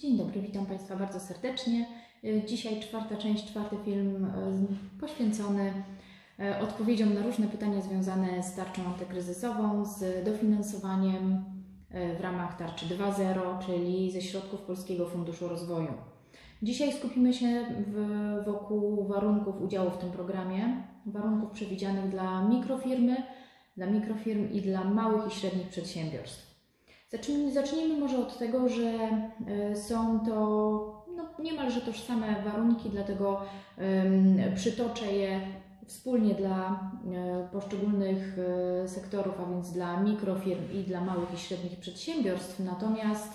Dzień dobry, witam Państwa bardzo serdecznie. Y, Dzisiaj czwarta część, czwarty film y, poświęcony y, odpowiedziom na różne pytania związane z tarczą antykryzysową, z dofinansowaniem w ramach tarczy 2.0, czyli ze środków Polskiego Funduszu Rozwoju. Dzisiaj skupimy się w, wokół warunków udziału w tym programie, warunków przewidzianych dla mikrofirmy, dla mikrofirm i dla małych i średnich przedsiębiorstw. Zacznijmy, zacznijmy może od tego, że y, są to no, niemalże tożsame warunki, dlatego przytoczę je wspólnie dla y, poszczególnych y, sektorów, a więc dla mikrofirm i dla małych i średnich przedsiębiorstw. Natomiast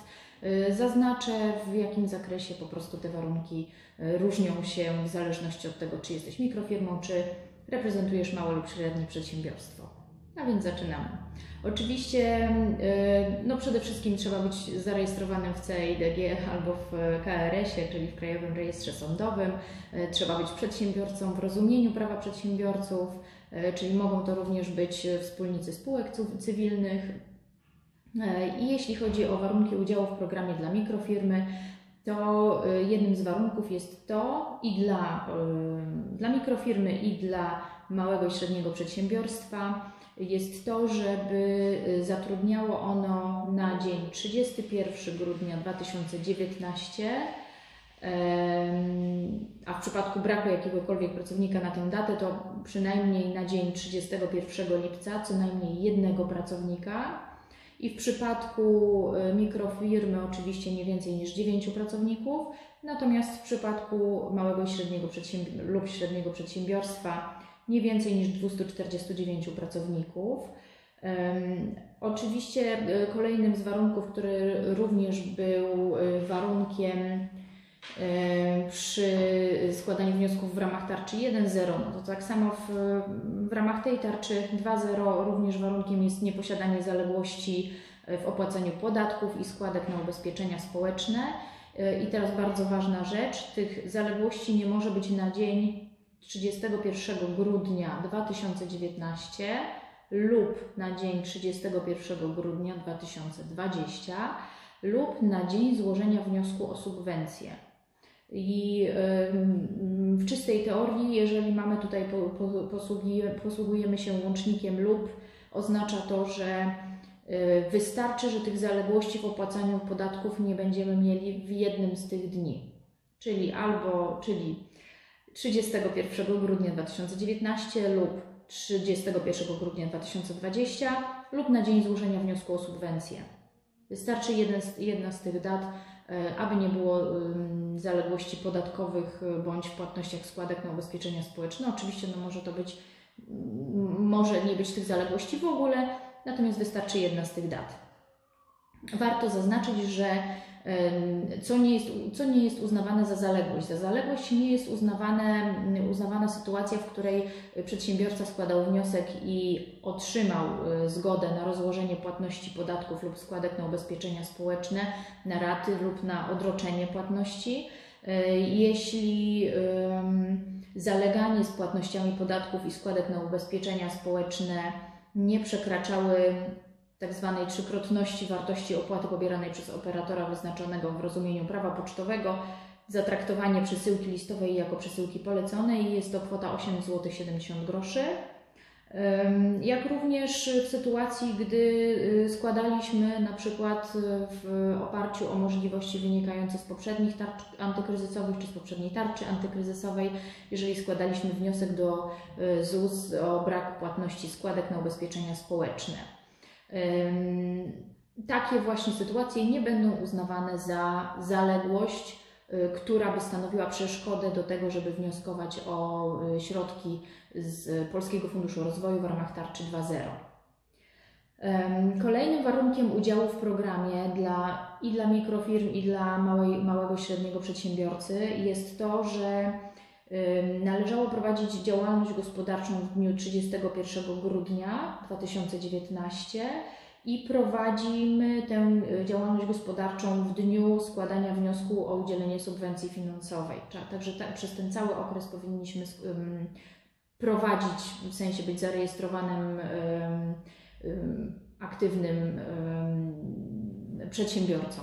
zaznaczę, w jakim zakresie po prostu te warunki różnią się w zależności od tego, czy jesteś mikrofirmą, czy reprezentujesz małe lub średnie przedsiębiorstwo. A więc zaczynamy. Oczywiście, y, no przede wszystkim trzeba być zarejestrowanym w CEIDG albo w KRS-ie, czyli w Krajowym Rejestrze Sądowym. Y, Trzeba być przedsiębiorcą w rozumieniu prawa przedsiębiorców, y, czyli mogą to również być wspólnicy spółek cy- cywilnych. I jeśli chodzi o warunki udziału w programie dla mikrofirmy, to jednym z warunków jest to i dla, dla mikrofirmy, i dla małego i średniego przedsiębiorstwa, jest to, żeby y, zatrudniało ono na dzień 31 grudnia 2019, em, a w przypadku braku jakiegokolwiek pracownika na tę datę, to przynajmniej na dzień 31 lipca co najmniej jednego pracownika. I w przypadku y, mikrofirmy oczywiście nie więcej niż 9 pracowników, natomiast w przypadku małego i średniego lub średniego przedsiębiorstwa nie więcej niż 249 pracowników. Oczywiście e, kolejnym z warunków, który również był e, warunkiem e, przy składaniu wniosków w ramach tarczy 1.0, no to tak samo w, w ramach tej tarczy 2.0 również warunkiem jest nieposiadanie zaległości w opłacaniu podatków i składek na ubezpieczenia społeczne. I teraz bardzo ważna rzecz, tych zaległości nie może być na dzień 31 grudnia 2019 lub na dzień 31 grudnia 2020 lub na dzień złożenia wniosku o subwencję. I w czystej teorii, jeżeli mamy tutaj po, po, posługuje, posługujemy się łącznikiem lub, oznacza to, że y, wystarczy, że tych zaległości w opłacaniu podatków nie będziemy mieli w jednym z tych dni. Czyli albo, czyli 31 grudnia 2019 lub 31 grudnia 2020 lub na dzień złożenia wniosku o subwencję. Wystarczy jeden z, jedna z tych dat, e, aby nie było zaległości podatkowych bądź w płatnościach składek na ubezpieczenia społeczne. Oczywiście no, może to być, m, może nie być tych zaległości w ogóle, natomiast wystarczy jedna z tych dat. Warto zaznaczyć, że co nie, jest, co nie jest uznawane za zaległość. Za zaległość nie jest uznawane, uznawana sytuacja, w której przedsiębiorca składał wniosek i otrzymał y, zgodę na rozłożenie płatności podatków lub składek na ubezpieczenia społeczne, na raty lub na odroczenie płatności. Y, Jeśli zaleganie z płatnościami podatków i składek na ubezpieczenia społeczne nie przekraczały tak zwanej trzykrotności wartości opłaty pobieranej przez operatora wyznaczonego w rozumieniu prawa pocztowego, zatraktowanie przesyłki listowej jako przesyłki poleconej jest to kwota 8 zł 70 groszy. Jak również w sytuacji, gdy y, składaliśmy na przykład y, w oparciu o możliwości wynikające z poprzednich tarcz antykryzysowych czy z poprzedniej tarczy antykryzysowej, jeżeli składaliśmy wniosek do y, ZUS o brak płatności składek na ubezpieczenia społeczne. Takie właśnie sytuacje nie będą uznawane za zaległość, y, która by stanowiła przeszkodę do tego, żeby wnioskować o y, środki z Polskiego Funduszu Rozwoju w ramach tarczy 2.0. Ym, Kolejnym warunkiem udziału w programie dla, i dla mikrofirm, i dla małej, małego średniego przedsiębiorcy jest to, że należało prowadzić działalność gospodarczą w dniu 31 grudnia 2019 i prowadzimy tę y, działalność gospodarczą w dniu składania wniosku o udzielenie subwencji finansowej. Także ta, przez ten cały okres powinniśmy prowadzić, w sensie być zarejestrowanym, ym, ym, aktywnym ym, przedsiębiorcą.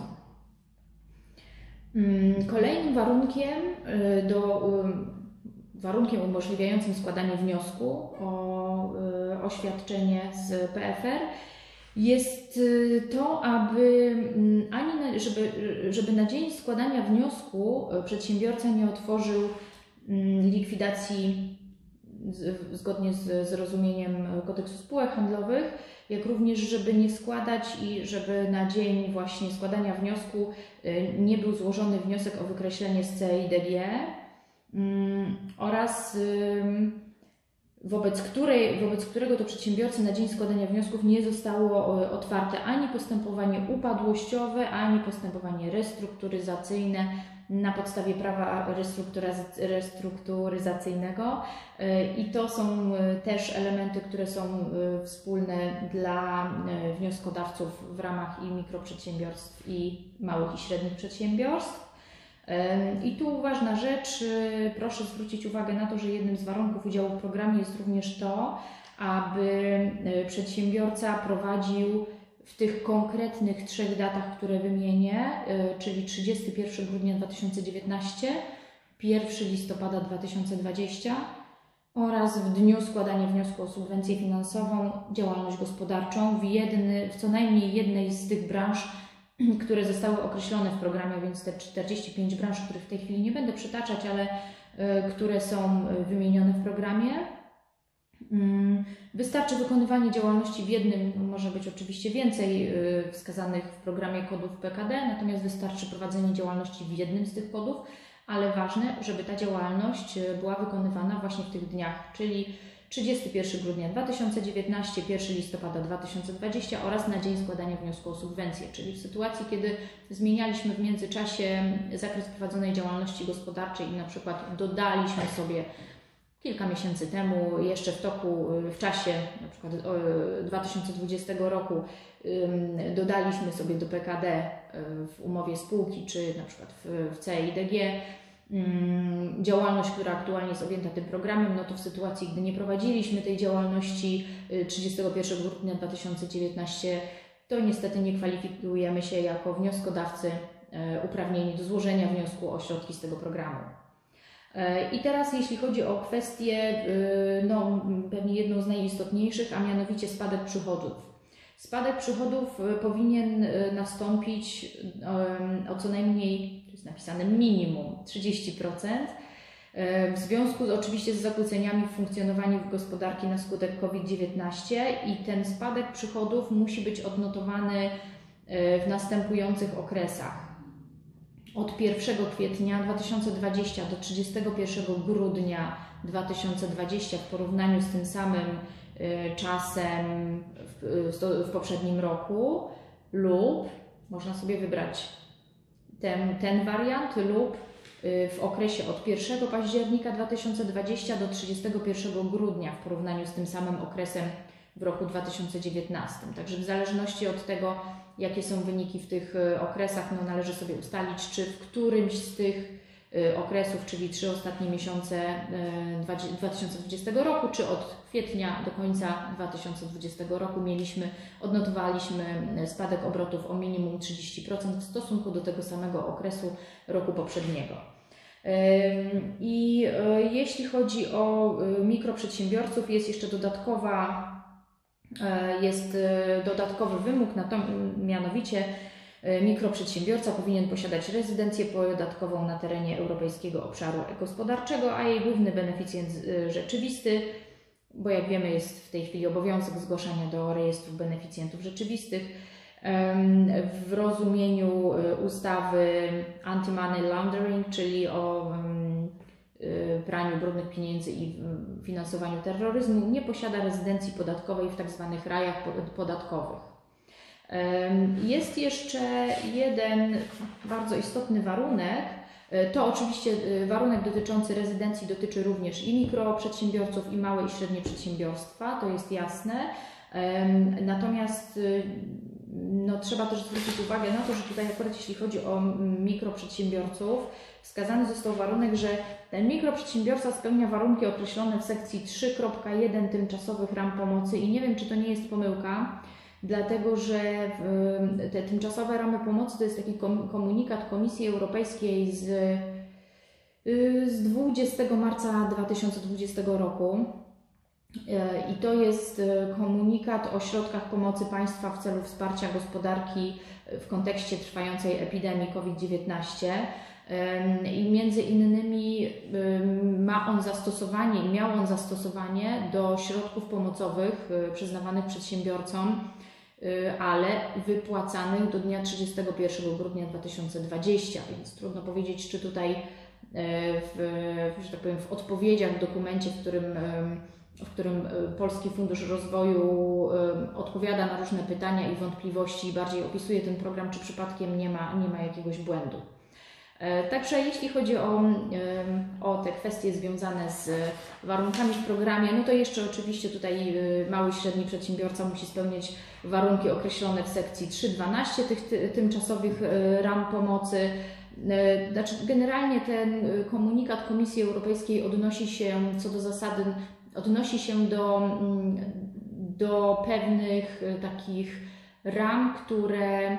Kolejnym warunkiem y, do warunkiem umożliwiającym składanie wniosku o oświadczenie z PFR jest to, aby mm, ani żeby, żeby na dzień składania wniosku przedsiębiorca nie otworzył mm, likwidacji zgodnie z zrozumieniem kodeksu spółek handlowych, jak również, żeby nie składać i żeby na dzień właśnie składania wniosku y, nie był złożony wniosek o wykreślenie z CIDG mm, oraz wobec, której, wobec którego to przedsiębiorcy na dzień składania wniosków nie zostało otwarte ani postępowanie upadłościowe, ani postępowanie restrukturyzacyjne na podstawie prawa restrukturyzacyjnego y, i to są y, też elementy, które są y, wspólne dla wnioskodawców w ramach i mikroprzedsiębiorstw i małych i średnich przedsiębiorstw. I tu ważna rzecz, proszę zwrócić uwagę na to, że jednym z warunków udziału w programie jest również to, aby przedsiębiorca prowadził w tych konkretnych trzech datach, które wymienię, y, czyli 31 grudnia 2019, 1 listopada 2020 oraz w dniu składania wniosku o subwencję finansową działalność gospodarczą w, jedny, w co najmniej jednej z tych branż, które zostały określone w programie, więc te 45 branż, których w tej chwili nie będę przytaczać, ale y, które są y, wymienione w programie. Mm, wystarczy wykonywanie działalności w jednym, no, może być oczywiście więcej y, wskazanych w programie kodów PKD, natomiast wystarczy prowadzenie działalności w jednym z tych kodów, ale ważne, żeby ta działalność była wykonywana właśnie w tych dniach, czyli 31 grudnia 2019, 1 listopada 2020 oraz na dzień składania wniosku o subwencję, czyli w sytuacji, kiedy zmienialiśmy w międzyczasie zakres prowadzonej działalności gospodarczej i na przykład dodaliśmy sobie kilka miesięcy temu, jeszcze w toku, w czasie na przykład 2020 roku dodaliśmy sobie do PKD w umowie spółki, czy na przykład w, CIDG działalność, która aktualnie jest objęta tym programem, no to w sytuacji, gdy nie prowadziliśmy tej działalności 31 y, grudnia 2019, to niestety nie kwalifikujemy się jako wnioskodawcy y, uprawnieni do złożenia wniosku o środki z tego programu. E, I teraz jeśli chodzi o kwestię, y, no, pewnie jedną z najistotniejszych, a mianowicie spadek przychodów. Spadek przychodów y, powinien y, nastąpić o co najmniej, napisane minimum 30%, w związku z, oczywiście z zakłóceniami w funkcjonowaniu gospodarki na skutek COVID-19 i ten spadek przychodów musi być odnotowany w następujących okresach. Od 1 kwietnia 2020 do 31 grudnia 2020 w porównaniu z tym samym y, czasem w, w poprzednim roku lub można sobie wybrać ten, ten wariant lub y, w okresie od 1 października 2020 do 31 grudnia w porównaniu z tym samym okresem w roku 2019. Także w zależności od tego, jakie są wyniki w tych e, okresach, no należy sobie ustalić, czy w którymś z tych okresów, czyli trzy ostatnie miesiące 2020 e, roku, czy od kwietnia do końca 2020 roku mieliśmy, odnotowaliśmy spadek obrotów o minimum 30% w stosunku do tego samego okresu roku poprzedniego. I jeśli chodzi o mikroprzedsiębiorców, jest jeszcze dodatkowa jest dodatkowy wymóg, mianowicie mikroprzedsiębiorca powinien posiadać rezydencję podatkową na terenie Europejskiego Obszaru Gospodarczego, a jej główny beneficjent rzeczywisty, bo jak wiemy jest w tej chwili obowiązek zgłaszania do rejestru beneficjentów rzeczywistych, w rozumieniu ustawy anti-money laundering, czyli o praniu brudnych pieniędzy i finansowaniu terroryzmu, nie posiada rezydencji podatkowej w tzw. Tak rajach podatkowych. Jest jeszcze jeden bardzo istotny warunek. Y, to oczywiście y, warunek dotyczący rezydencji dotyczy również i mikroprzedsiębiorców, i małe i średnie przedsiębiorstwa, to jest jasne. Natomiast no, trzeba też zwrócić uwagę na to, że tutaj akurat jeśli chodzi o mikroprzedsiębiorców, wskazany został warunek, że ten mikroprzedsiębiorca spełnia warunki określone w sekcji 3.1 tymczasowych ram pomocy i nie wiem, czy to nie jest pomyłka, dlatego że te tymczasowe ramy pomocy to jest taki komunikat Komisji Europejskiej z, y, z 20 marca 2020 roku. E, I to jest e, komunikat o środkach pomocy państwa w celu wsparcia gospodarki w kontekście trwającej epidemii COVID-19. I między innymi ma on zastosowanie i miał on zastosowanie do środków pomocowych e, przyznawanych przedsiębiorcom, ale wypłacanych do dnia 31 grudnia 2020, więc trudno powiedzieć, czy tutaj w, że tak powiem, w odpowiedziach w dokumencie, w którym w którym Polski Fundusz Rozwoju odpowiada na różne pytania i wątpliwości i bardziej opisuje ten program, czy przypadkiem nie ma, nie ma jakiegoś błędu. E, także jeśli chodzi o, o te kwestie związane z warunkami w programie, no to jeszcze oczywiście tutaj mały i średni przedsiębiorca musi spełniać warunki określone w sekcji 3.12 tych tymczasowych ram pomocy. Znaczy, generalnie ten komunikat Komisji Europejskiej odnosi się co do zasady odnosi się do, mm, do pewnych e, takich ram, które,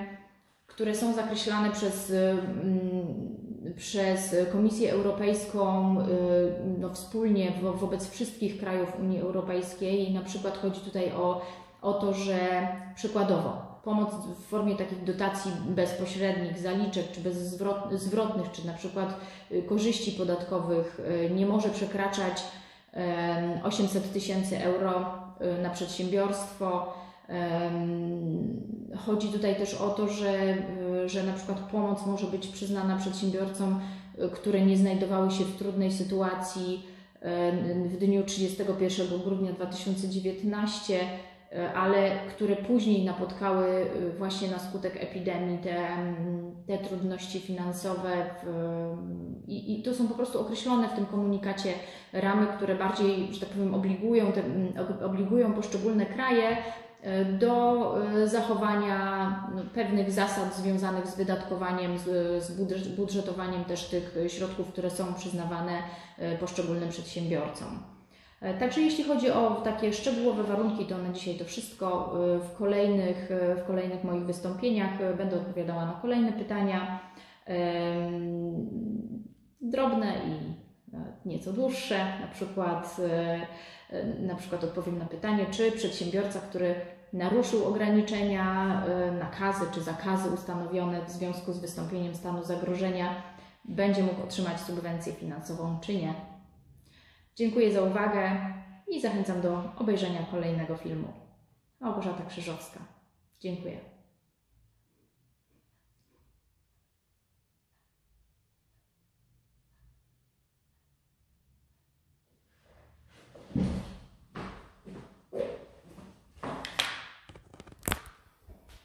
które są zakreślane przez, mm, przez Komisję Europejską e, no, wspólnie wo, wobec wszystkich krajów Unii Europejskiej. Na przykład chodzi tutaj o, o to, że przykładowo pomoc w formie takich dotacji bezpośrednich, zaliczek czy bezzwrotnych, czy na przykład e, korzyści podatkowych nie może przekraczać 800 tysięcy euro y, na przedsiębiorstwo. Chodzi tutaj też o to, że, y, że na przykład pomoc może być przyznana przedsiębiorcom, y, które nie znajdowały się w trudnej sytuacji w dniu 31 grudnia 2019 E, ale które później napotkały właśnie na skutek epidemii te, te trudności finansowe. W, i, I to są po prostu określone w tym komunikacie ramy, które bardziej, że tak powiem, obligują, te, obligują poszczególne kraje do zachowania no, pewnych zasad związanych z wydatkowaniem, z, budżetowaniem też tych środków, które są przyznawane poszczególnym przedsiębiorcom. E, także jeśli chodzi o takie szczegółowe warunki, to na dzisiaj to wszystko. E, w kolejnych, e, w kolejnych moich wystąpieniach będę odpowiadała na kolejne pytania. Drobne i nieco dłuższe, na przykład, na przykład odpowiem na pytanie, czy przedsiębiorca, który naruszył ograniczenia, nakazy czy zakazy ustanowione w związku z wystąpieniem stanu zagrożenia, będzie mógł otrzymać subwencję finansową, czy nie. Dziękuję za uwagę i zachęcam do obejrzenia kolejnego filmu. Małgorzata Krzyżowska. Dziękuję.